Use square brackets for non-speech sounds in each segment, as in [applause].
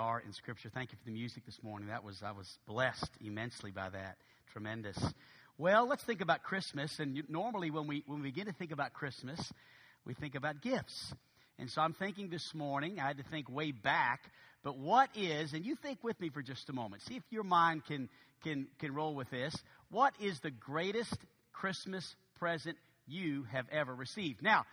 are in Scripture. Thank you for the music this morning. That was I was blessed immensely by that. Tremendous. Well, let's think about Christmas. And normally, when we when we begin to think about Christmas, we think about gifts. And so I'm thinking this morning. I had to think way back. But what is? And you think with me for just a moment. See if your mind can can can roll with this. What is the greatest Christmas present you have ever received? Now,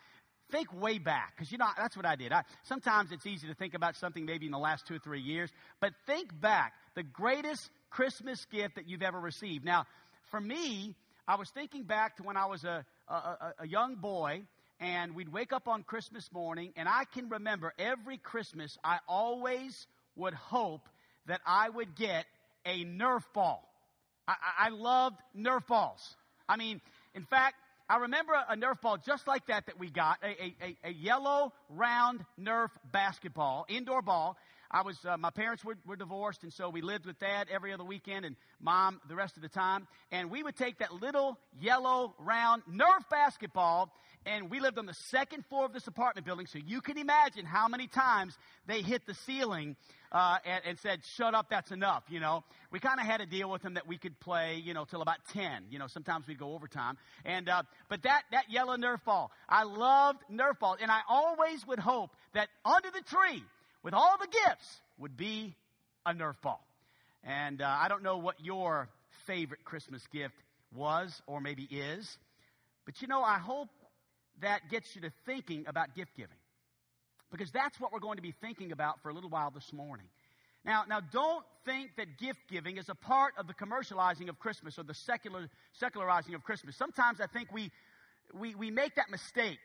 think way back because you know that's what i did. I, sometimes it's easy to think about something maybe in the last two or three years but think back the greatest christmas gift that you've ever received. Now for me i was thinking back to when i was a, a, a young boy and we'd wake up on christmas morning and i can remember every christmas i always would hope that i would get a nerf ball. I, I loved nerf balls. I mean in fact I remember a Nerf ball just like that that we got, a, a, a yellow round Nerf basketball, indoor ball. I was, uh, my parents were, were divorced, and so we lived with dad every other weekend and mom the rest of the time. And we would take that little yellow round Nerf basketball and we lived on the second floor of this apartment building, so you can imagine how many times they hit the ceiling uh, and, and, said, "Shut up, that's enough." You know, we kind of had a deal with them that we could play, you know, till about ten. You know, sometimes we'd go overtime. And uh, but that that yellow Nerf ball, I loved Nerf balls, and I always would hope that under the tree with all the gifts would be a Nerf ball. And uh, I don't know what your favorite Christmas gift was or maybe is. But you know, I hope that gets you to thinking about gift giving. Because that's what we're going to be thinking about for a little while this morning. Now, now don't think that gift giving is a part of the commercializing of Christmas or the secular, secularizing of Christmas. Sometimes I think we, we, we make that mistake.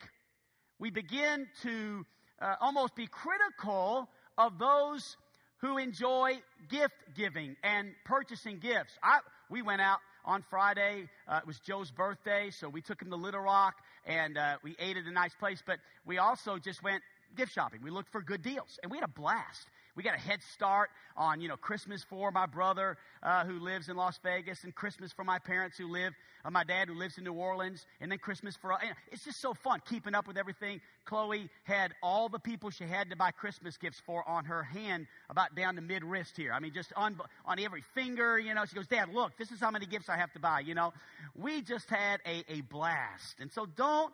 We begin to uh, almost be critical of those who enjoy gift giving and purchasing gifts. I, we went out on Friday. Uh, it was Joe's birthday, so we took him to Little Rock and uh, we ate at a nice place. But we also just went gift shopping. We looked for good deals, and we had a blast. We got a head start on, you know, Christmas for my brother uh, who lives in Las Vegas, and Christmas for my parents who live, uh, my dad who lives in New Orleans, and then Christmas for. Uh, it's just so fun keeping up with everything. Chloe had all the people she had to buy Christmas gifts for on her hand, about down to mid wrist here. I mean, just on on every finger. You know, she goes, Dad, look, this is how many gifts I have to buy. You know, we just had a, a blast, and so don't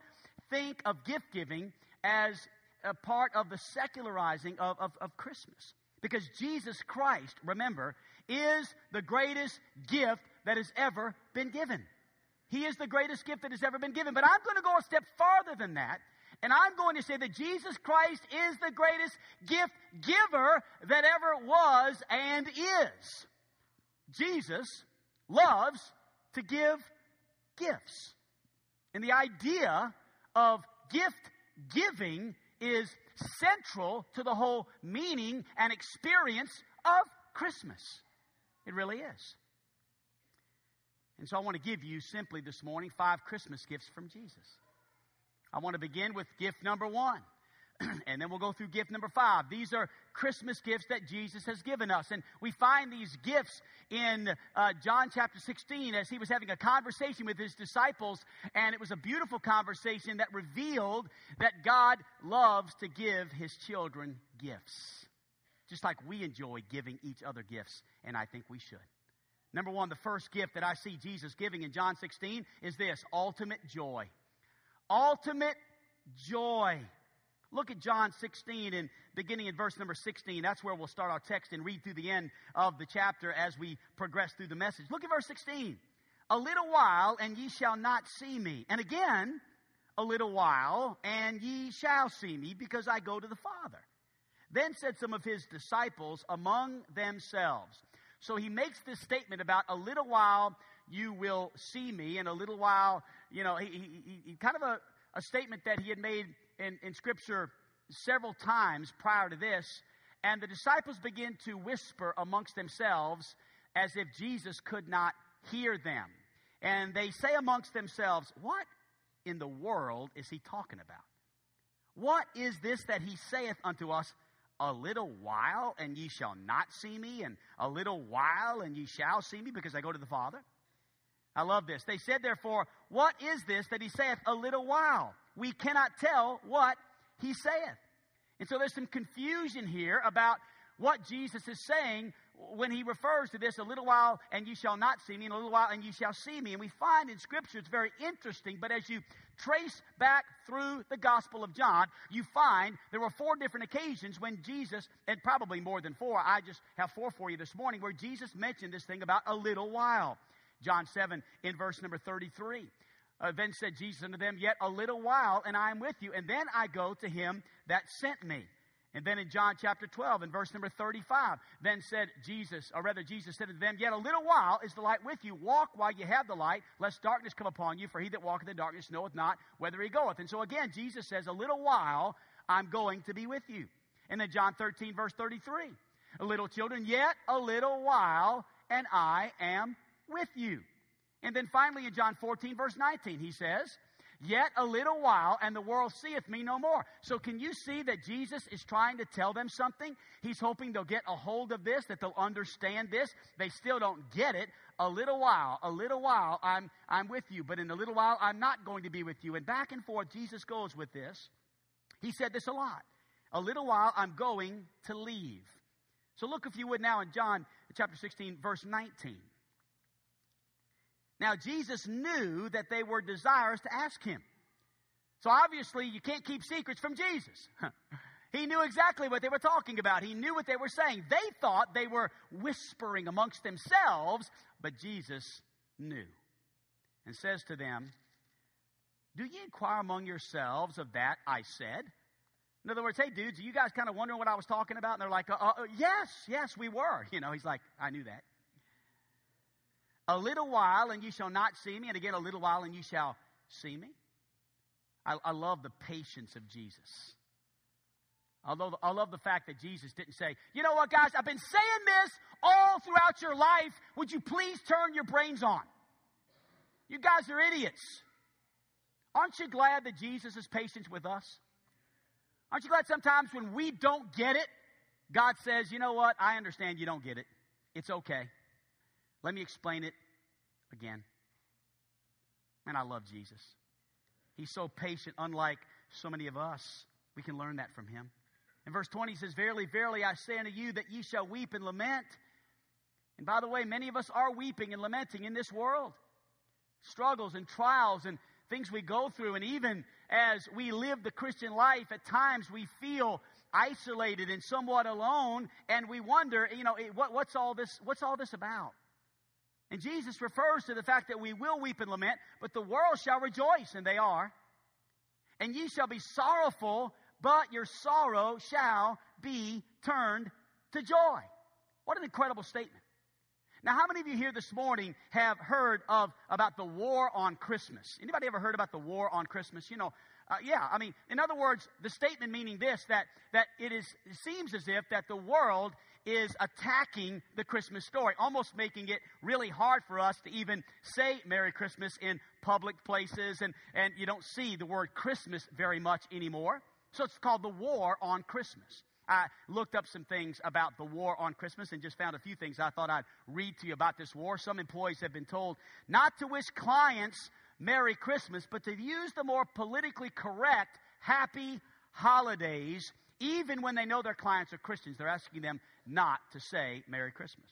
think of gift giving as a part of the secularizing of, of, of Christmas. Because Jesus Christ, remember, is the greatest gift that has ever been given. He is the greatest gift that has ever been given. But I'm going to go a step farther than that. And I'm going to say that Jesus Christ is the greatest gift giver that ever was and is. Jesus loves to give gifts. And the idea of gift giving is central to the whole meaning and experience of Christmas. It really is. And so I want to give you simply this morning five Christmas gifts from Jesus. I want to begin with gift number one. [clears throat] and then we'll go through gift number five. These are Christmas gifts that Jesus has given us. And we find these gifts in uh, John chapter 16 as he was having a conversation with his disciples. And it was a beautiful conversation that revealed that God loves to give his children gifts. Just like we enjoy giving each other gifts. And I think we should. Number one, the first gift that I see Jesus giving in John 16 is this ultimate joy. Ultimate joy. Look at John 16 and beginning in verse number 16. That's where we'll start our text and read through the end of the chapter as we progress through the message. Look at verse 16. A little while and ye shall not see me. And again, a little while and ye shall see me because I go to the Father. Then said some of his disciples among themselves. So he makes this statement about a little while you will see me and a little while, you know, he, he, he kind of a, a statement that he had made in, in Scripture several times prior to this, and the disciples begin to whisper amongst themselves as if Jesus could not hear them. And they say amongst themselves, What in the world is he talking about? What is this that he saith unto us? A little while, and ye shall not see me, and a little while, and ye shall see me, because I go to the Father. I love this. They said, therefore, What is this that he saith, a little while? We cannot tell what he saith. And so there's some confusion here about what Jesus is saying when he refers to this a little while and you shall not see me, and a little while and you shall see me. And we find in Scripture it's very interesting, but as you trace back through the Gospel of John, you find there were four different occasions when Jesus, and probably more than four, I just have four for you this morning, where Jesus mentioned this thing about a little while. John 7 in verse number 33. Uh, then said Jesus unto them, Yet a little while, and I am with you, and then I go to him that sent me. And then in John chapter 12, in verse number 35, then said Jesus, or rather Jesus said to them, Yet a little while is the light with you. Walk while you have the light, lest darkness come upon you, for he that walketh in darkness knoweth not whither he goeth. And so again, Jesus says, A little while I'm going to be with you. And then John 13, verse 33, little children, yet a little while, and I am with you. And then finally in John 14, verse 19, he says, Yet a little while, and the world seeth me no more. So, can you see that Jesus is trying to tell them something? He's hoping they'll get a hold of this, that they'll understand this. They still don't get it. A little while, a little while, I'm, I'm with you, but in a little while, I'm not going to be with you. And back and forth, Jesus goes with this. He said this a lot. A little while, I'm going to leave. So, look, if you would, now in John chapter 16, verse 19. Now, Jesus knew that they were desirous to ask him. So obviously, you can't keep secrets from Jesus. [laughs] he knew exactly what they were talking about. He knew what they were saying. They thought they were whispering amongst themselves, but Jesus knew and says to them, Do ye inquire among yourselves of that I said? In other words, hey, dudes, you guys kind of wondering what I was talking about? And they're like, uh, uh, yes, yes, we were. [laughs] You know, he's like, I knew that. A little while and you shall not see me, and again a little while and you shall see me. I, I love the patience of Jesus. I love, I love the fact that Jesus didn't say, you know what, guys, I've been saying this all throughout your life. Would you please turn your brains on? You guys are idiots. Aren't you glad that Jesus is patient with us? Aren't you glad sometimes when we don't get it, God says, you know what, I understand you don't get it. It's okay. Let me explain it again. And I love Jesus. He's so patient, unlike so many of us. We can learn that from him. In verse 20, he says, Verily, verily, I say unto you that ye shall weep and lament. And by the way, many of us are weeping and lamenting in this world. Struggles and trials and things we go through. And even as we live the Christian life, at times we feel isolated and somewhat alone. And we wonder, you know, eh, what, what's, all this, what's all this about? And Jesus refers to the fact that we will weep and lament, but the world shall rejoice, and they are. And ye shall be sorrowful, but your sorrow shall be turned to joy. What an incredible statement. Now, how many of you here this morning have heard of about the war on Christmas? Anybody ever heard about the war on Christmas? You know, uh, yeah, I mean, in other words, the statement meaning this that that it is it seems as if that the world is attacking the Christmas story, almost making it really hard for us to even say Merry Christmas in public places, and, and you don't see the word Christmas very much anymore. So it's called the War on Christmas. I looked up some things about the war on Christmas and just found a few things I thought I'd read to you about this war. Some employees have been told not to wish clients Merry Christmas, but to use the more politically correct Happy Holidays even when they know their clients are Christians, they're asking them not to say Merry Christmas.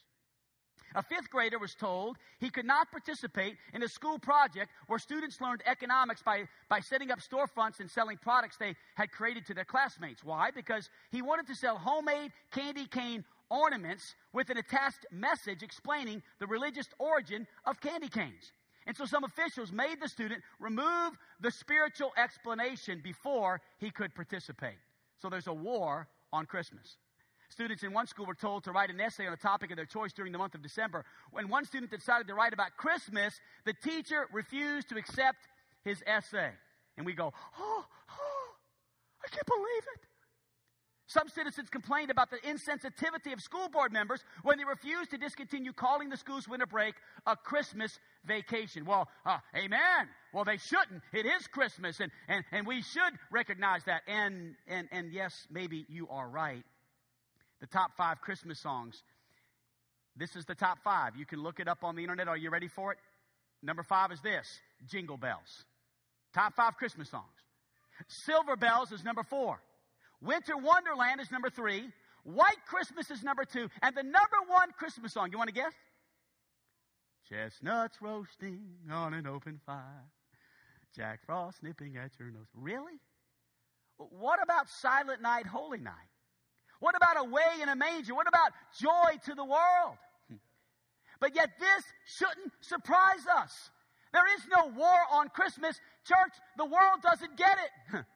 A fifth grader was told he could not participate in a school project where students learned economics by, by setting up storefronts and selling products they had created to their classmates. Why? Because he wanted to sell homemade candy cane ornaments with an attached message explaining the religious origin of candy canes. And so some officials made the student remove the spiritual explanation before he could participate. So there's a war on Christmas. Students in one school were told to write an essay on a topic of their choice during the month of December. When one student decided to write about Christmas, the teacher refused to accept his essay. And we go, oh, oh I can't believe it. Some citizens complained about the insensitivity of school board members when they refused to discontinue calling the school's winter break a Christmas vacation. Well, uh, amen. Well, they shouldn't. It is Christmas, and, and, and we should recognize that. And, and, and yes, maybe you are right. The top five Christmas songs. This is the top five. You can look it up on the internet. Are you ready for it? Number five is this Jingle Bells. Top five Christmas songs. Silver Bells is number four. Winter Wonderland is number three. White Christmas is number two. And the number one Christmas song, you want to guess? Chestnuts roasting on an open fire. Jack Frost nipping at your nose. Really? What about Silent Night, Holy Night? What about Away in a Manger? What about Joy to the World? [laughs] But yet this shouldn't surprise us. There is no war on Christmas. Church, the world doesn't get it. [laughs]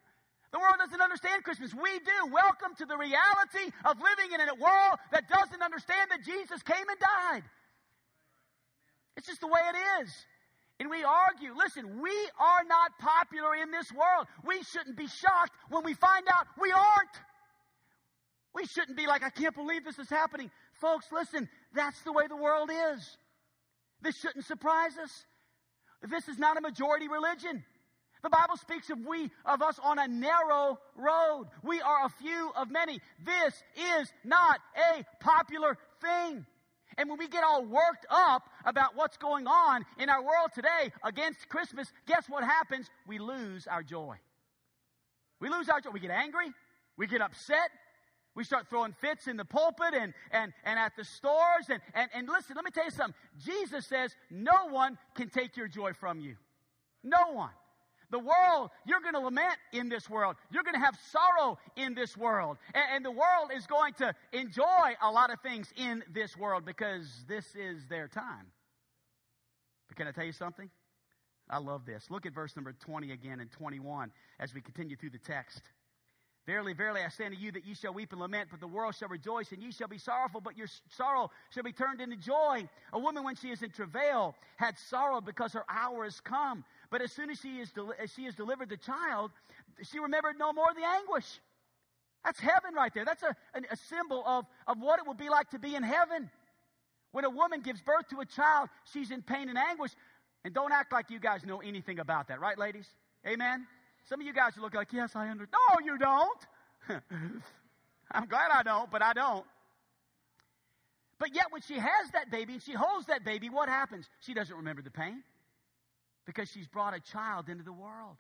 The world doesn't understand Christmas. We do. Welcome to the reality of living in a world that doesn't understand that Jesus came and died. It's just the way it is. And we argue. Listen, we are not popular in this world. We shouldn't be shocked when we find out we aren't. We shouldn't be like, I can't believe this is happening. Folks, listen, that's the way the world is. This shouldn't surprise us. This is not a majority religion. The Bible speaks of we of us on a narrow road. We are a few of many. This is not a popular thing. And when we get all worked up about what's going on in our world today against Christmas, guess what happens? We lose our joy. We lose our joy. We get angry. We get upset. We start throwing fits in the pulpit and, and, and at the stores. And, and, and listen, let me tell you something. Jesus says, No one can take your joy from you. No one. The world, you're going to lament in this world. You're going to have sorrow in this world. And, and, the world is going to enjoy a lot of things in this world because this is their time. But can I tell you something? I love this. Look at verse number 20 again and 21 as we continue through the text. Verily, verily, I say unto you that ye shall weep and lament, but the world shall rejoice, and ye shall be sorrowful, but your sorrow shall be turned into joy. A woman, when she is in travail, had sorrow because her hour is come. But as soon as she is, as she has delivered the child, she remembered no more the anguish. That's heaven right there. That's a, a, a symbol of, of what it will be like to be in heaven. When a woman gives birth to a child, she's in pain and anguish. And don't act like you guys know anything about that, right, ladies? Amen? Some of you guys look like, yes, I understand. No, you don't. [laughs] I'm glad I don't, but I don't. But yet, when she has that baby and she holds that baby, what happens? She doesn't remember the pain because she's brought a child into the world.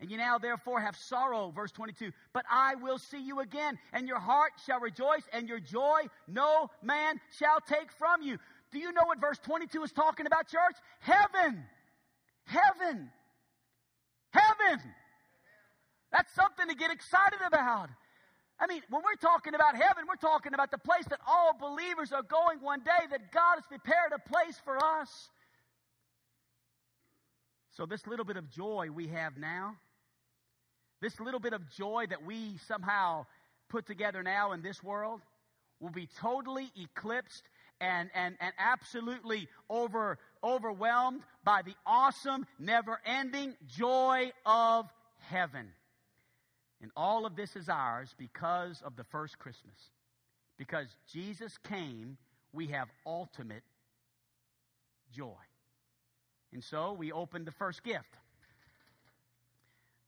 And you now therefore have sorrow, verse 22. But I will see you again, and your heart shall rejoice, and your joy no man shall take from you. Do you know what verse 22 is talking about, church? Heaven. Heaven. Heaven. That's something to get excited about. I mean, when we're talking about heaven, we're talking about the place that all believers are going one day, that God has prepared a place for us. So, this little bit of joy we have now, this little bit of joy that we somehow put together now in this world, will be totally eclipsed and, and, and absolutely over, overwhelmed by the awesome, never ending joy of heaven. And all of this is ours because of the first Christmas. Because Jesus came, we have ultimate joy. And so we opened the first gift.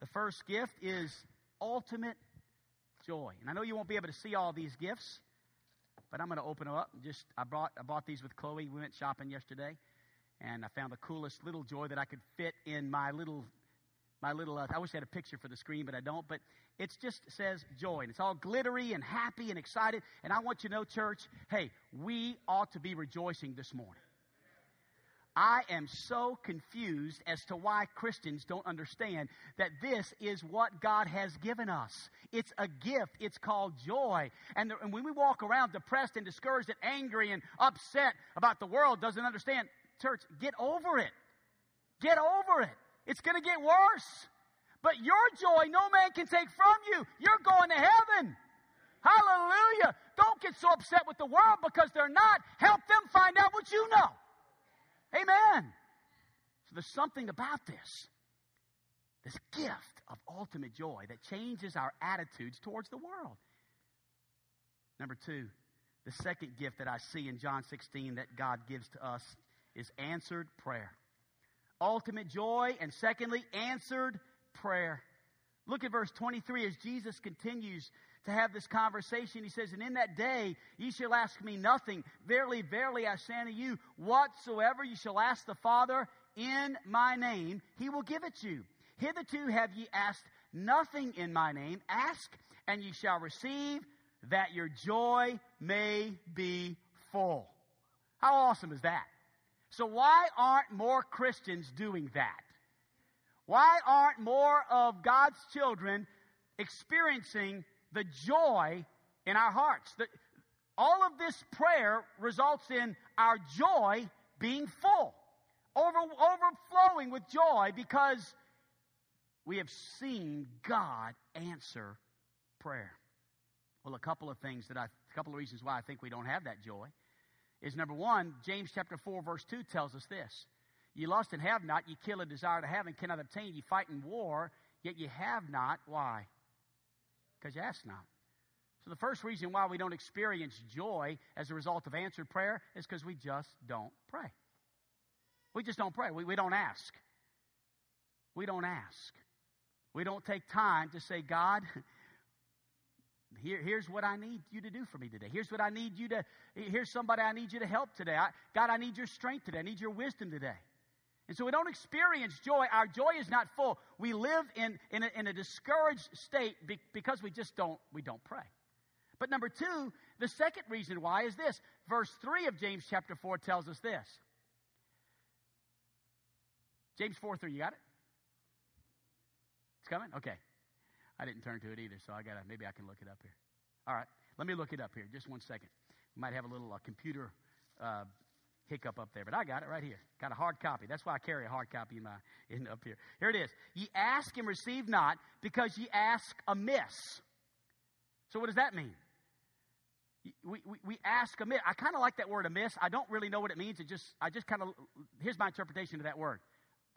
The first gift is ultimate joy. And I know you won't be able to see all these gifts, but I'm going to open them up. Just I brought I bought these with Chloe. We went shopping yesterday, and I found the coolest little joy that I could fit in my little my little. Uh, I wish I had a picture for the screen, but I don't. But it just says joy, and it's all glittery and happy and excited. And I want you to know, church, hey, we ought to be rejoicing this morning. I am so confused as to why Christians don't understand that this is what God has given us. It's a gift. It's called joy. And, the, and, when we walk around depressed and discouraged and angry and upset about the world doesn't understand, church, get over it. Get over it. It's going to get worse. But your joy, no man can take from you. You're going to heaven. Hallelujah. Don't get so upset with the world because they're not. Help them find out what you know. Amen. So there's something about this, this gift of ultimate joy that changes our attitudes towards the world. Number two, the second gift that I see in John 16 that God gives to us is answered prayer. Ultimate joy, and secondly, answered prayer. Look at verse 23 as Jesus continues to have this conversation. He says, And in that day ye shall ask me nothing. Verily, verily, I say unto you, whatsoever ye shall ask the Father in my name, he will give it you. Hitherto have ye asked nothing in my name. Ask, and ye shall receive, that your joy may be full. How awesome is that? So, why aren't more Christians doing that? Why aren't more of God's children experiencing the joy in our hearts? The, all of this prayer results in our joy being full, over, overflowing with joy because we have seen God answer prayer. Well, a couple of things that I, a couple of reasons why I think we don't have that joy is number one, James chapter 4, verse 2 tells us this. You lust and have not, you kill a desire to have and cannot obtain. You fight in war, yet you have not. Why? Because you ask not. So the first reason why we don't experience joy as a result of answered prayer is because we just don't pray. We just don't pray. We, we don't ask. We don't ask. We don't take time to say, God, [laughs] here, here's what I need you to do for me today. Here's what I need you to, here's somebody I need you to help today. I, God, I need your strength today. I need your wisdom today. And so we don't experience joy. Our joy is not full. We live in, in, a, in a discouraged state because we just don't, we don't pray. But number two, the second reason why is this. Verse 3 of James chapter 4 tells us this. James 4 3, you got it? It's coming? Okay. I didn't turn to it either, so I gotta maybe I can look it up here. All right, let me look it up here. Just one second. We might have a little uh, computer uh, hiccup up there, but I got it right here. Got a hard copy. That's why I carry a hard copy in my in up here. Here it is. Ye ask and receive not, because ye ask amiss. So what does that mean? We, we, we ask amiss. I kind of like that word amiss. I don't really know what it means. It just I just kind of here's my interpretation of that word.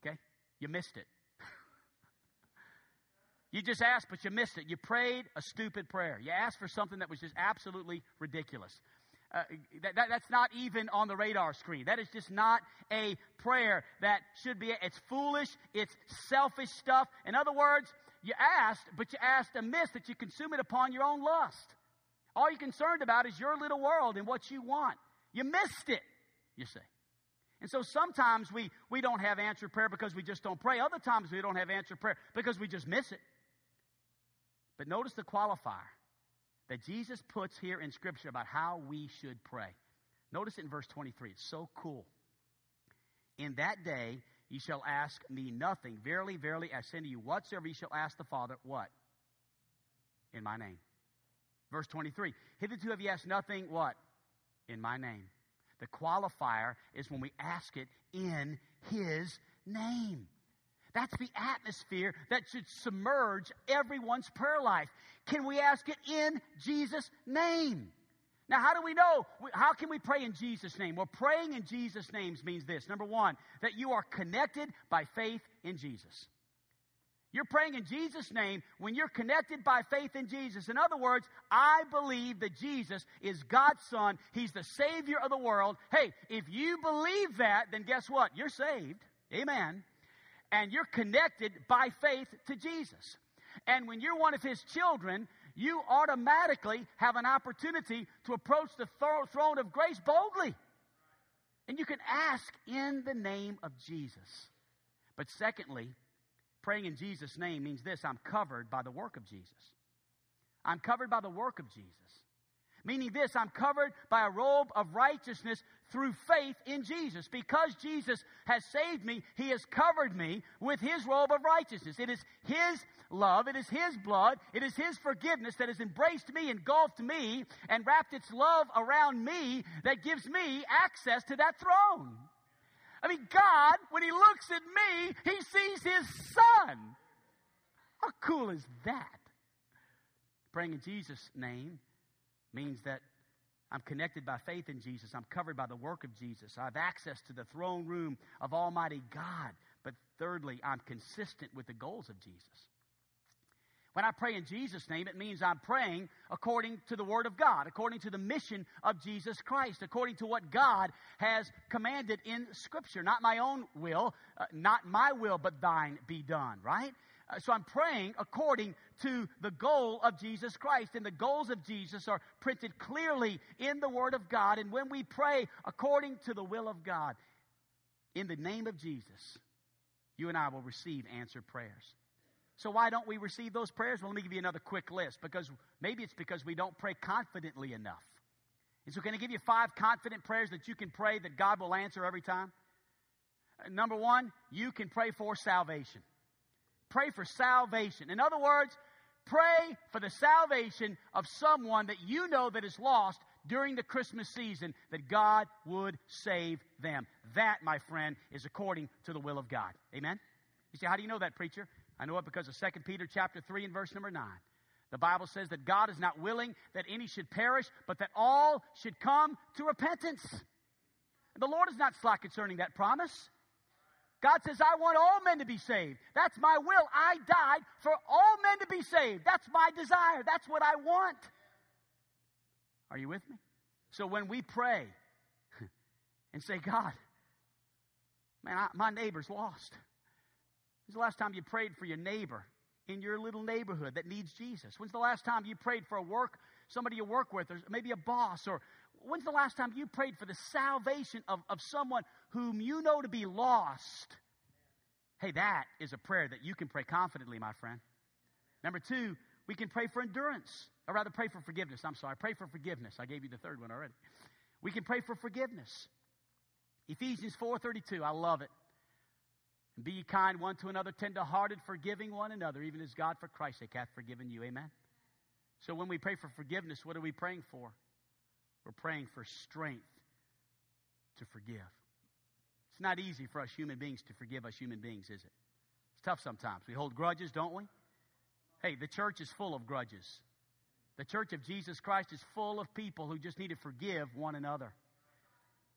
Okay, you missed it. [laughs] You just asked, but you missed it. You prayed a stupid prayer. You asked for something that was just absolutely ridiculous. Uh, that, that, that's not even on the radar screen. That is just not a prayer that should be. It's foolish. It's selfish stuff. In other words, you asked, but you asked amiss that you consume it upon your own lust. All you're concerned about is your little world and what you want. You missed it, you say. And so sometimes we, we don't have answered prayer because we just don't pray. Other times we don't have answered prayer because we just miss it. But notice the qualifier that Jesus puts here in Scripture about how we should pray. Notice it in verse 23. It's so cool. In that day ye shall ask me nothing. Verily, verily, I say to you, whatsoever ye shall ask the Father, what? In my name. Verse 23. Hitherto have ye asked nothing, what? In my name. The qualifier is when we ask it in his name. That's the atmosphere that should submerge everyone's prayer life. Can we ask it in Jesus' name? Now, how do we know? How can we pray in Jesus' name? Well, praying in Jesus' name means this. Number one, that you are connected by faith in Jesus. You're praying in Jesus' name when you're connected by faith in Jesus. In other words, I believe that Jesus is God's Son. He's the Savior of the world. Hey, if you believe that, then guess what? You're saved. Amen and you're connected by faith to Jesus. And when you're one of his children, you automatically have an opportunity to approach the throne of grace boldly. And you can ask in the name of Jesus. But secondly, praying in Jesus' name means this I'm covered by the work of Jesus. I'm covered by the work of Jesus. Meaning this, I'm covered by a robe of righteousness through faith in Jesus. Because Jesus has saved me, He has covered me with His robe of righteousness. It is His love, it is His blood, it is His forgiveness that has embraced me, engulfed me, and wrapped its love around me that gives me access to that throne. I mean, God, when He looks at me, He sees His Son. How cool is that? Praying in Jesus' name means that I'm connected by faith in Jesus. I'm covered by the work of Jesus. I have access to the throne room of Almighty God. But thirdly, I'm consistent with the goals of Jesus. When I pray in Jesus' name, it means I'm praying according to the Word of God, according to the mission of Jesus Christ, according to what God has commanded in Scripture. Not my own will, uh, not my will, but thine be done, right? Uh, so I'm praying according to the goal of Jesus Christ. And the goals of Jesus are printed clearly in the Word of God. And when we pray according to the will of God, in the name of Jesus, you and I will receive answered prayers. So why don't we receive those prayers? Well, let me give you another quick list because maybe it's because we don't pray confidently enough. And so, can I give you five confident prayers that you can pray that God will answer every time? Uh, number one, you can pray for salvation. Pray for salvation. In other words, pray for the salvation of someone that you know that is lost during the Christmas season, that God would save them. That, my friend, is according to the will of God. Amen? You say, how do you know that, preacher? I know it because of 2 Peter chapter 3 and verse number 9. The Bible says that God is not willing that any should perish, but that all should come to repentance. And The Lord is not slack concerning that promise. God says, I want all men to be saved. That's my will. I died for all men to be saved. That's my desire. That's what I want. Are you with me? So when we pray [laughs] and say, God, man, I, my neighbor's lost. When's the last time you prayed for your neighbor in your little neighborhood that needs Jesus? When's the last time you prayed for a work, somebody you work with, or maybe a boss? Or when's the last time you prayed for the salvation of, of someone whom you know to be lost? Hey, that is a prayer that you can pray confidently, my friend. Number two, we can pray for endurance. Or rather, pray for forgiveness. I'm sorry, pray for forgiveness. I gave you the third one already. We can pray for forgiveness. Ephesians 4:32, I love it. And be kind one to another, tenderhearted, forgiving one another, even as God for Christ's sake hath forgiven you. Amen. So when we pray for forgiveness, what are we praying for? We're praying for strength to forgive. It's not easy for us human beings to forgive us human beings, is it? It's tough sometimes. We hold grudges, don't we? Hey, the church is full of grudges. The church of Jesus Christ is full of people who just need to forgive one another.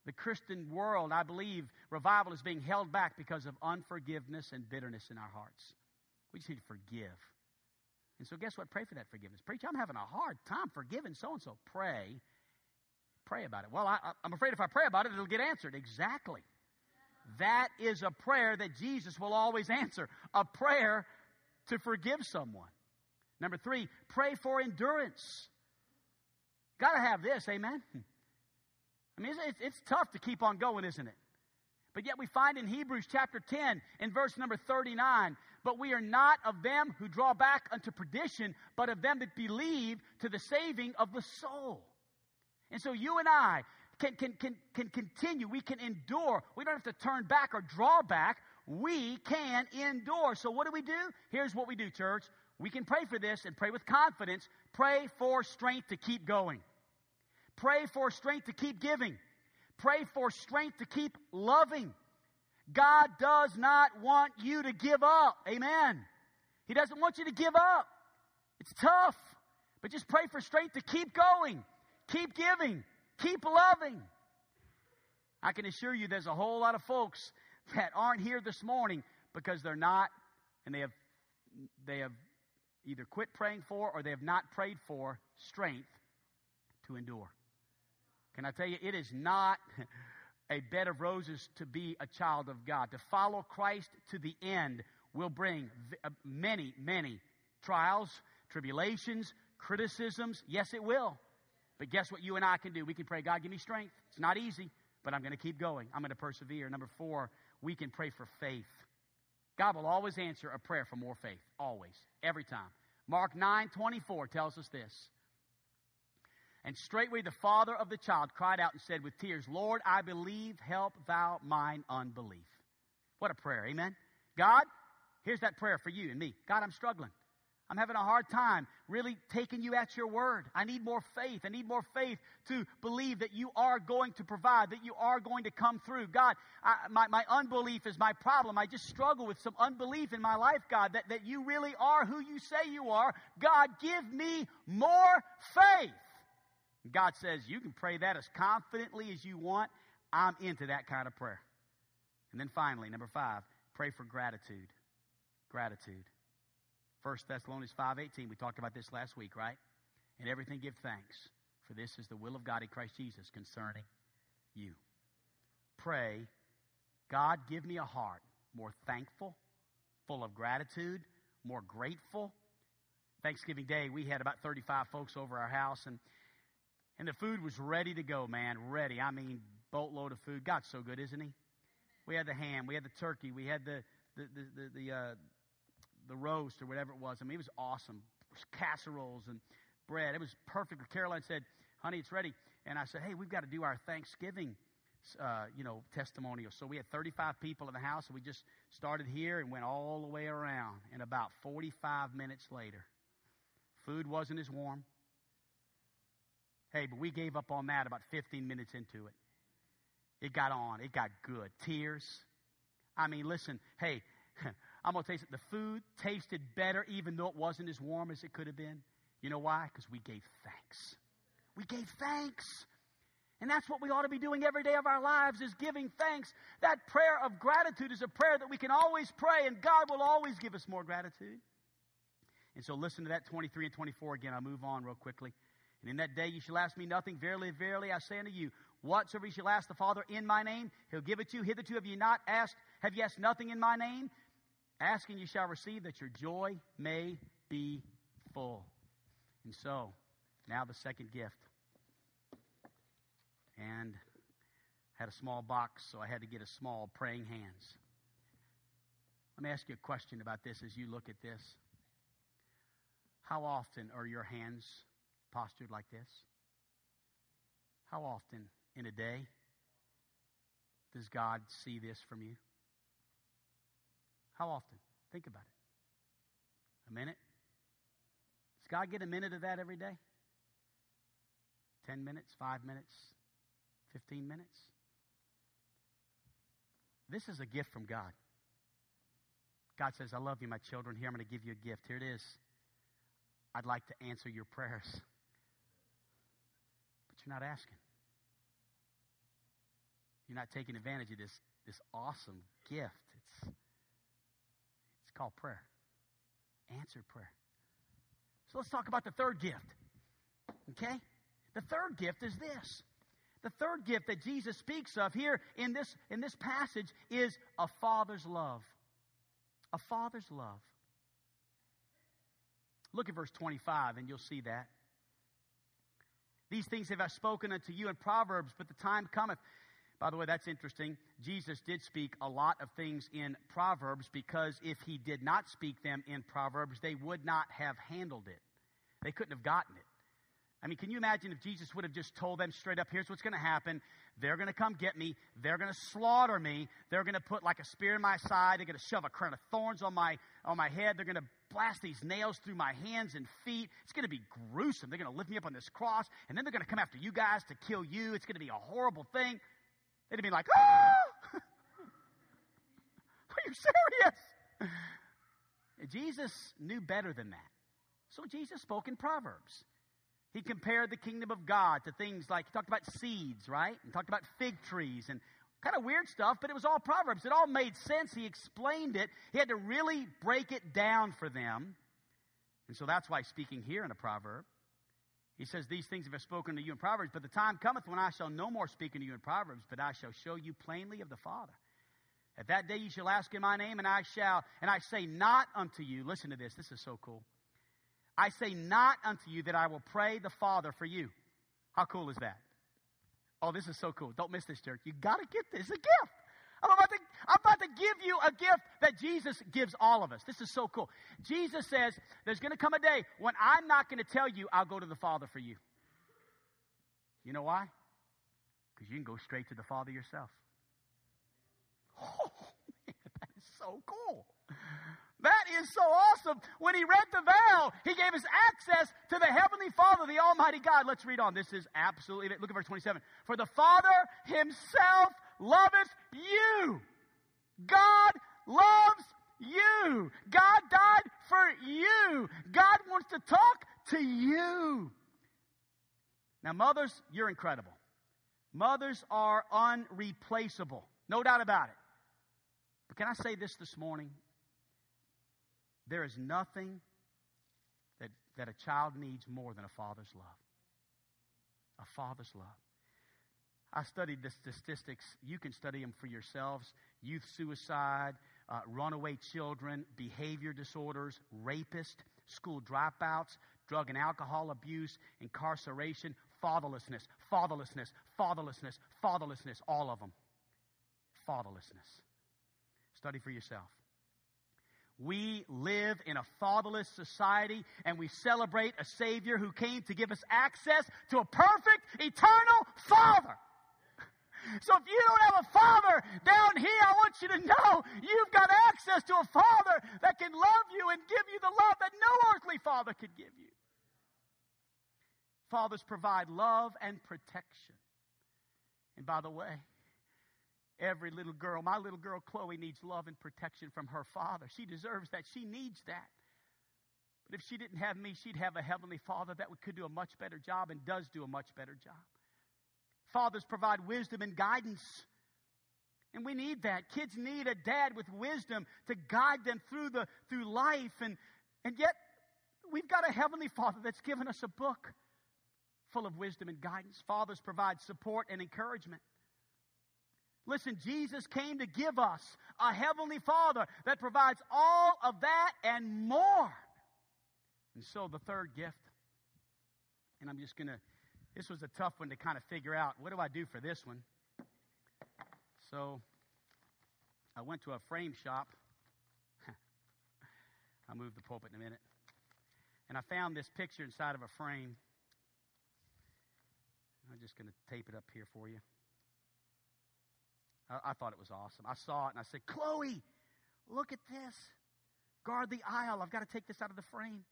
The Christian world, I believe, revival is being held back because of unforgiveness and bitterness in our hearts. We just need to forgive. And so, guess what? Pray for that forgiveness. Preach, I'm having a hard time forgiving so and so. Pray. Pray about it. Well, I, I'm afraid if I pray about it, it'll get answered. Exactly. That is a prayer that Jesus will always answer. A prayer to forgive someone. Number three, pray for endurance. Got to have this, amen? I mean, it's, it's, tough to keep on going, isn't it? But yet we find in Hebrews chapter 10, in verse number 39, but we are not of them who draw back unto perdition, but of them that believe to the saving of the soul. And so you and I can, can, can, can continue. We can endure. We don't have to turn back or draw back. We can endure. So what do we do? Here's what we do, church. We can pray for this and pray with confidence. Pray for strength to keep going. Pray for strength to keep giving. Pray for strength to keep loving. God does not want you to give up. Amen. He doesn't want you to give up. It's tough. But just pray for strength to keep going, keep giving, keep loving. I can assure you there's a whole lot of folks that aren't here this morning because they're not and they have they have either quit praying for or they have not prayed for strength to endure. Can I tell you, it is not [laughs] a bed of roses to be a child of God. To follow Christ to the end will bring uh, many, many trials, tribulations, criticisms. Yes, it will. But guess what you and I can do? We can pray, God, give me strength. It's not easy, but I'm going to keep going. I'm going to persevere. Number four, we can pray for faith. God will always answer a prayer for more faith. Always. Every time. Mark 9 24 tells us this. And straightway the father of the child cried out and said with tears, Lord, I believe, help thou mine unbelief. What a prayer. Amen. God, here's that prayer for you and me. God, I'm struggling. I'm having a hard time really taking you at your word. I need more faith. I need more faith to believe that you are going to provide, that you are going to come through. God, I, my, my unbelief is my problem. I just struggle with some unbelief in my life, God, that, that you really are who you say you are. God, give me more faith. God says, you can pray that as confidently as you want. I'm into that kind of prayer. And then finally, number five, pray for gratitude. Gratitude. 1 Thessalonians 5.18, we talked about this last week, right? And everything give thanks, for this is the will of God in Christ Jesus concerning you. Pray, God, give me a heart more thankful, full of gratitude, more grateful. Thanksgiving Day, we had about 35 folks over our house, and, and the food was ready to go, man. Ready. I mean, boatload of food. God's so good, isn't He? We had the ham, we had the turkey, we had the, the, the, the, the uh, the roast or whatever it was. I mean, it was awesome. Casseroles and bread. It was perfect. Caroline said, honey, it's ready. And I said, hey, we've got to do our Thanksgiving, uh, you know, testimonial. So we had 35 people in the house, and we just started here and went all the way around. And about 45 minutes later, food wasn't as warm. Hey, but we gave up on that about 15 minutes into it. It got on. It got good. Tears. I mean, listen, hey, [laughs] I'm going to you something. The food tasted better even though it wasn't as warm as it could have been. You know why? Because we gave thanks. We gave thanks. And that's what we ought to be doing every day of our lives is giving thanks. That prayer of gratitude is a prayer that we can always pray and God will always give us more gratitude. And so listen to that 23 and 24 again. I'll move on real quickly. And in that day you shall ask me nothing. Verily, verily, I say unto you, whatsoever you shall ask the Father in my name, he'll give it to you. Hitherto have you not asked, have you asked nothing in my name? Asking you shall receive that your joy may be full. And so, now the second gift. And had a small box, so I had to get a small praying hands. Let me ask you a question about this as you look at this. How often are your hands postured like this? How often in a day does God see this from you? How often? Think about it. A minute? Does God get a minute of that every day? 10 minutes, 5 minutes, 15 minutes? This is a gift from God. God says, I love you, my children. Here, I'm going to give you a gift. Here it is. I'd like to answer your prayers. But you're not asking. You're not taking advantage of this, this awesome gift. It's, it's called prayer. Answered prayer. So let's talk about the third gift. Okay? The third gift is this. The third gift that Jesus speaks of here in this, in this passage is a father's love. A father's love. Look at verse 25 and you'll see that. These things have I spoken unto you in Proverbs, but the time cometh. By the way, that's interesting. Jesus did speak a lot of things in Proverbs because if he did not speak them in Proverbs, they would not have handled it. They couldn't have gotten it. I mean, can you imagine if Jesus would have just told them straight up, here's what's going to happen. They're going to come get me. They're going to slaughter me. They're going to put like a spear in my side. They're going to shove a crown of thorns on my, on my head. They're going to blast these nails through my hands and feet. It's going to be gruesome. They're going to lift me up on this cross, and then they're going to come after you guys to kill you. It's going to be a horrible thing. They'd be like, ah! [laughs] Are you serious? Jesus knew better than that. So Jesus spoke in Proverbs. He compared the kingdom of God to things like, he talked about seeds, right? And talked about fig trees and kind of weird stuff, but it was all Proverbs. It all made sense. He explained it. He had to really break it down for them. And so that's why speaking here in a proverb. He says, These things have I spoken to you in Proverbs, but the time cometh when I shall no more speak unto you in Proverbs, but I shall show you plainly of the Father. At that day you shall ask in my name, and I shall, and I say not unto you, listen to this, this is so cool. I say not unto you that I will pray the Father for you. How cool is that? Oh, this is so cool. Don't miss this, church. You got to get this. It's a gift. I'm about, to, I'm about to give you a gift that Jesus gives all of us. This is so cool. Jesus says, There's going to come a day when I'm not going to tell you I'll go to the Father for you. You know why? Because you can go straight to the Father yourself. [laughs] Oh, man, that is so cool. That is so awesome. When he read the vow, he gave us access to the Heavenly Father, the Almighty God. Let's read on. This is absolutely, look at verse 27. For the Father himself loveth you. God loves you. God died for you. God wants to talk to you. Now, mothers, you're incredible. Mothers are unreplaceable. No doubt about it. But can I say this this morning? There is nothing that, that a child needs more than a father's love. A father's love. I studied the statistics. You can study them for yourselves. Youth suicide, uh, runaway children, behavior disorders, rapists, school dropouts, drug and alcohol abuse, incarceration, fatherlessness, fatherlessness, fatherlessness, fatherlessness, all of them. Fatherlessness. Study for yourself. We live in a fatherless society and we celebrate a Savior who came to give us access to a perfect, eternal Father. So if you don't have a father down here, I want you to know you've got access to a father that can love you and give you the love that no earthly father could give you. Fathers provide love and protection. And by the way, every little girl, my little girl Chloe needs love and protection from her father. She deserves that. She needs that. But if she didn't have me, she'd have a heavenly father that could do a much better job and does do a much better job. Fathers provide wisdom and guidance. And we need that. Kids need a dad with wisdom to guide them through the through life. And and yet we've got a heavenly father that's given us a book full of wisdom and guidance. Fathers provide support and encouragement. Listen, Jesus came to give us a heavenly Father that provides all of that and more. And so the third gift, and I'm just going to this was a tough one to kind of figure out. What do I do for this one? So I went to a frame shop. [laughs] I'll move the pulpit in a minute. And I found this picture inside of a frame. I'm just going to tape it up here for you. I, I thought it was awesome. I saw it and I said, Chloe, look at this. Guard the aisle. I've got to take this out of the frame.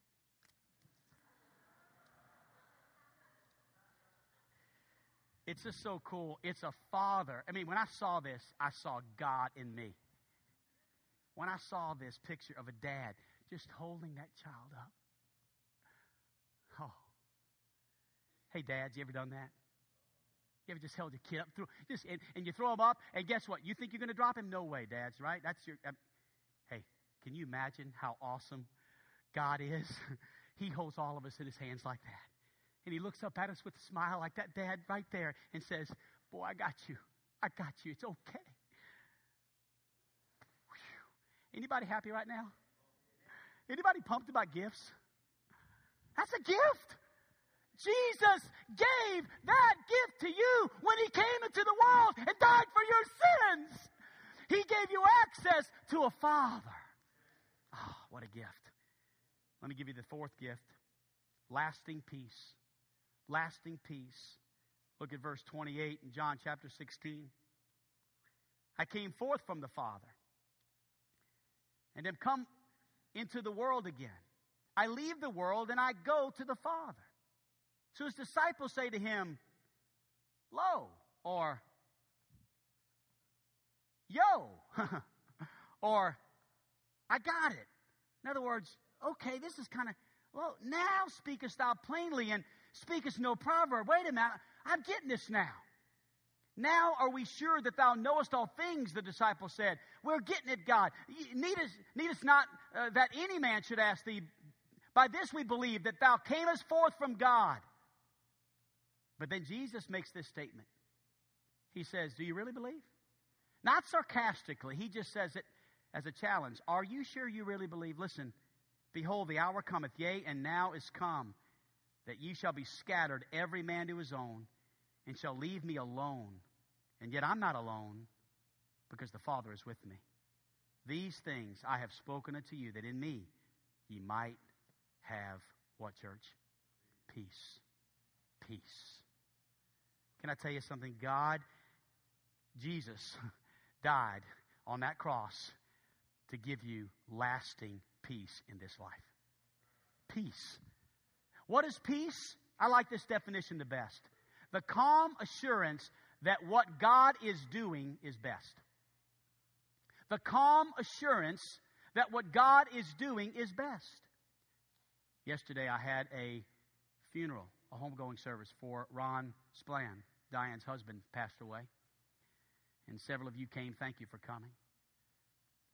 It's just so cool. It's a father. I mean, when I saw this, I saw God in me. When I saw this picture of a dad just holding that child up. Oh. Hey, dads, you ever done that? You ever just held your kid up through, just and, and you throw him up, and guess what? You think you're going to drop him? No way, dads. Right? That's your. Um, hey, can you imagine how awesome God is? [laughs] he holds all of us in His hands like that and he looks up at us with a smile like that dad right there and says, Boy, I got you. I got you. It's okay. Whew. Anybody happy right now? Anybody pumped about gifts? That's a gift. Jesus gave that gift to you when he came into the world and died for your sins. He gave you access to a father. Oh, what a gift. Let me give you the fourth gift lasting peace lasting peace. Look at verse 28 in John chapter 16. I came forth from the Father and am come into the world again. I leave the world and I go to the Father. So his disciples say to him, Lo, or Yo, [laughs] or I got it. In other words, okay, this is kind of, well, now speakest thou plainly, and speakest no proverb. Wait a minute, I'm getting this now. Now are we sure that thou knowest all things, the disciple said. We're getting it, God. Need us, need us not uh, that any man should ask thee. By this we believe that thou camest forth from God. But then Jesus makes this statement. He says, Do you really believe? Not sarcastically, he just says it as a challenge. Are you sure you really believe? Listen, behold, the hour cometh, yea, and now is come that ye shall be scattered, every man to his own, and shall leave me alone. And yet I'm not alone, because the Father is with me. These things I have spoken unto you, that in me ye might have what, church? Peace. Peace. Can I tell you something? God, Jesus, [laughs] died on that cross to give you lasting peace in this life. Peace. What is peace? I like this definition the best. The calm assurance that what God is doing is best. The calm assurance that what God is doing is best. Yesterday I had a funeral, a homegoing service for Ron Splan. Diane's husband passed away. And several of you came. Thank you for coming.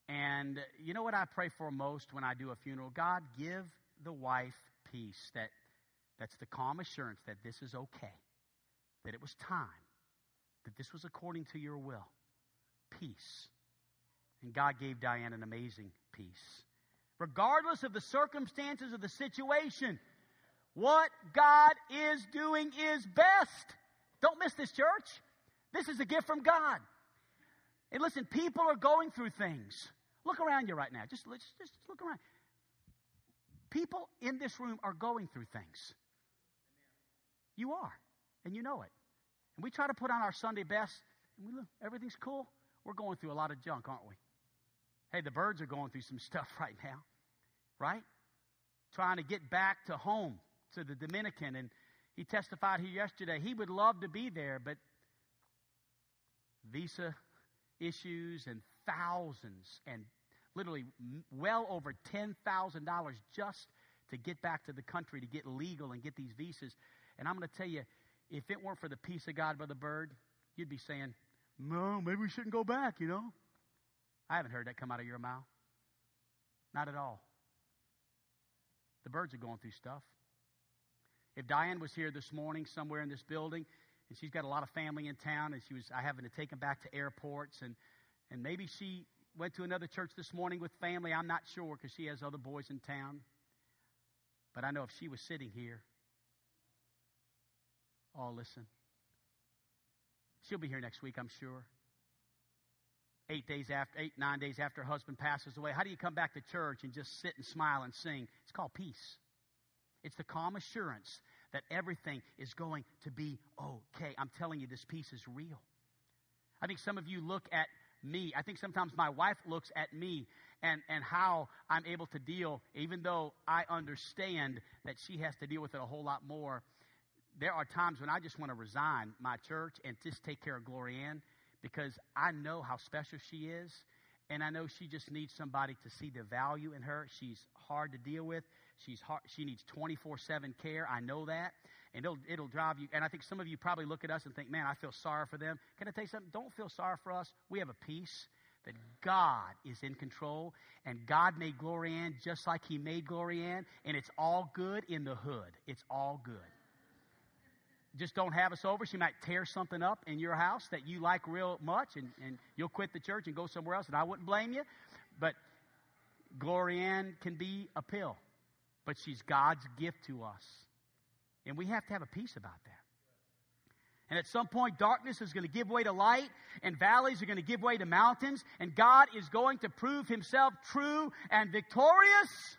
And you know what I pray for most when I do a funeral? God, give the wife peace that that's the calm assurance that this is okay, that it was time, that this was according to your will. Peace. And God gave Diane an amazing peace. Regardless of the circumstances of the situation, what God is doing is best. Don't miss this, church. This is a gift from God. And listen, people are going through things. Look around you right now. Just, just, just look around. People in this room are going through things. You are, and you know it. And we try to put on our Sunday best, and we look, everything's cool. We're going through a lot of junk, aren't we? Hey, the birds are going through some [laughs] stuff right now, right? Trying to get back to home, to the Dominican. And he testified here yesterday. He would love to be there, but visa issues and thousands and literally well over $10,000 just to get back to the country, to get legal and get these visas. And I'm going to tell you, if it weren't for the peace of God, by the Bird, you'd be saying, no, maybe we shouldn't go back, you know? I haven't heard that come out of your mouth. Not at all. The birds are going through stuff. If Diane was here this morning somewhere in this building, and she's got a lot of family in town, and she was I having to take them back to airports, and and maybe she went to another church this morning with family. I'm not sure because she has other boys in town. But I know if she was sitting here, oh, listen, she'll be here next week, I'm sure. Eight days after, eight, nine days after her husband passes away, how do you come back to church and just sit and smile and sing? It's called peace. It's the calm assurance that everything is going to be okay. I'm telling you, this peace is real. I think some of you look at me. I think sometimes my wife looks at me and, and how I'm able to deal, even though I understand that she has to deal with it a whole lot more. There are times when I just want to resign my church and just take care of Glory Ann because I know how special she is. And I know she just needs somebody to see the value in her. She's hard to deal with. She's hard, she needs 24 7 care. I know that and it'll, it'll drive you. And I think some of you probably look at us and think, man, I feel sorry for them. Can I tell you something? Don't feel sorry for us. We have a peace that God is in control, and God made Glory Ann just like He made Glory Ann, and it's all good in the hood. It's all good. Just don't have us over. She might tear something up in your house that you like real much, and, and you'll quit the church and go somewhere else, and I wouldn't blame you. But Glory Ann can be a pill, but she's God's gift to us. And we have to have a peace about that. And at some point, darkness is going to give way to light, and valleys are going to give way to mountains, and God is going to prove himself true and victorious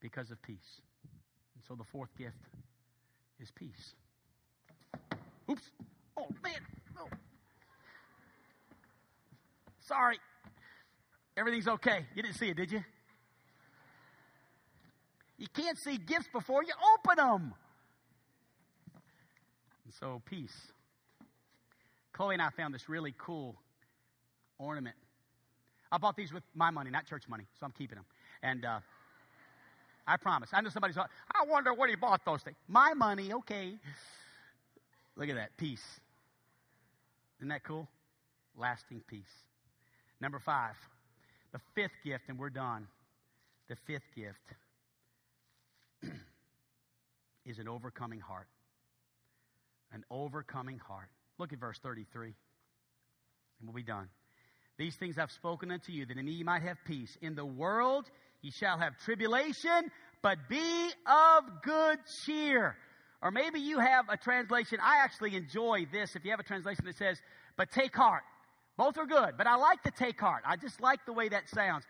because of peace. So the fourth gift is peace. Oops. Oh, man. Oh. Sorry. Everything's okay. You didn't see it, did you? You can't see gifts before you open them. And so, peace. Chloe and I found this really cool ornament. I bought these with my money, not church money, so I'm keeping them. And uh, I promise. I know somebody's I wonder what he bought those things. My money, okay. Look at that, peace. Isn't that cool? Lasting peace. Number five, the fifth gift, and we're done. The fifth gift [clears throat] is an overcoming heart. An overcoming heart. Look at verse 33, and we'll be done. These things I've spoken unto you, that in me you might have peace. In the world ye shall have tribulation, but be of good cheer. Or maybe you have a translation. I actually enjoy this. If you have a translation that says, but take heart. Both are good, but I like the take heart. I just like the way that sounds.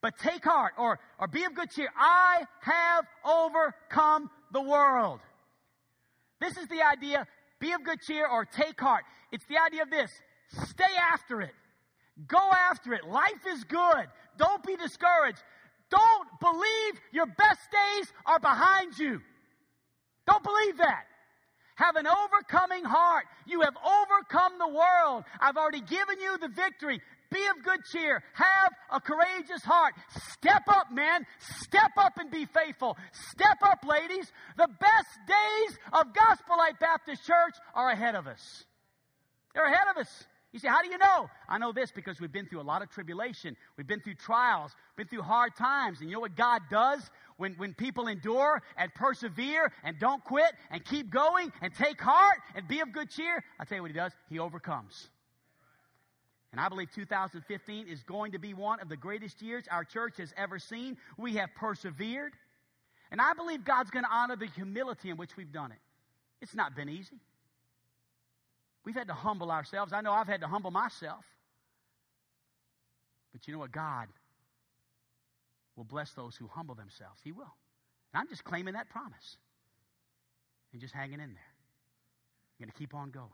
But take heart or, or be of good cheer. I have overcome the world. This is the idea. Be of good cheer or take heart. It's the idea of this. Stay after it. Go after it. Life is good. Don't be discouraged. Don't believe your best days are behind you. Don't believe that. Have an overcoming heart. You have overcome the world. I've already given you the victory. Be of good cheer. Have a courageous heart. Step up, man. Step up and be faithful. Step up, ladies. The best days of Gospel Light Baptist Church are ahead of us. They're ahead of us. You say, how do you know? I know this because we've been through a lot of tribulation. We've been through trials, been through hard times. And you know what God does when, when people endure and persevere and don't quit and keep going and take heart and be of good cheer? i tell you what He does. He overcomes. And I believe 2015 is going to be one of the greatest years our church has ever seen. We have persevered. And I believe God's going to honor the humility in which we've done it. It's not been easy. We've had to humble ourselves. I know I've had to humble myself. But you know what? God will bless those who humble themselves. He will. And I'm just claiming that promise and just hanging in there. I'm going to keep on going.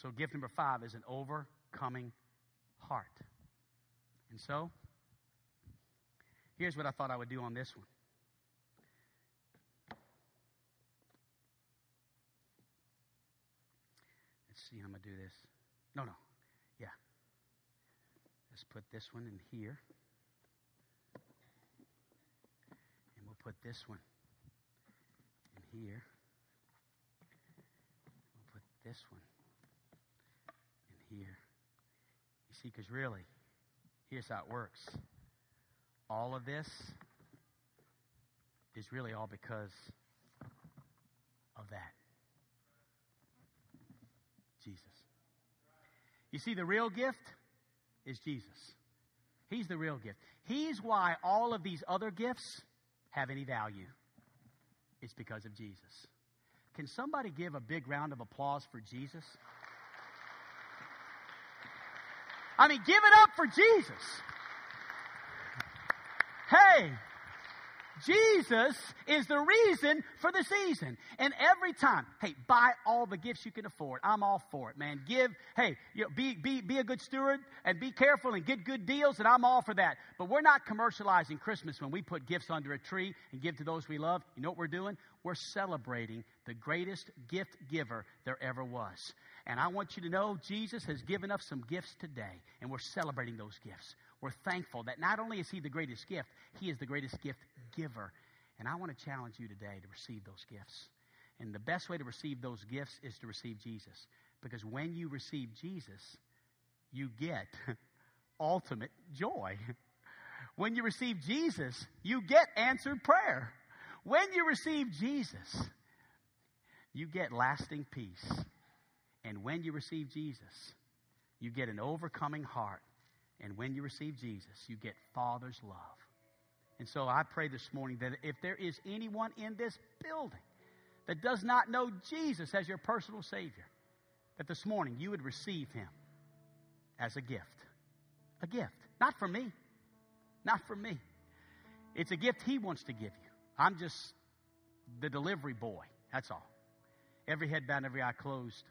So, gift number five is an overcoming heart. And so, here's what I thought I would do on this one. See, I'm going to do this. No, no. Yeah. Let's put this one in here. And we'll put this one in here. We'll put this one in here. You see, because really, here's how it works. All of this is really all because of that. Jesus. You see, the real gift is Jesus. He's the real gift. He's why all of these other gifts have any value. It's because of Jesus. Can somebody give a big round of applause for Jesus? I mean, give it up for Jesus. Hey, Jesus is the reason for the season. And every time, hey, buy all the gifts you can afford. I'm all for it, man. Give, hey, you know, be, be, be a good steward and be careful and get good deals, and I'm all for that. But we're not commercializing Christmas when we put gifts under a tree and give to those we love. You know what we're doing? We're celebrating the greatest gift giver there ever was. And I want you to know Jesus has given us some gifts today, and we're celebrating those gifts. We're thankful that not only is He the greatest gift, He is the greatest gift giver. And I want to challenge you today to receive those gifts. And the best way to receive those gifts is to receive Jesus. Because when you receive Jesus, you get [laughs] ultimate joy. [laughs] When you receive Jesus, you get answered prayer. When you receive Jesus, you get lasting peace. And when you receive Jesus, you get an overcoming heart. And when you receive Jesus, you get Father's love. And so I pray this morning that if there is anyone in this building that does not know Jesus as your personal Savior, that this morning you would receive Him as a gift. A gift. Not for me. Not for me. It's a gift He wants to give you. I'm just the delivery boy. That's all. Every head bowed, every eye closed.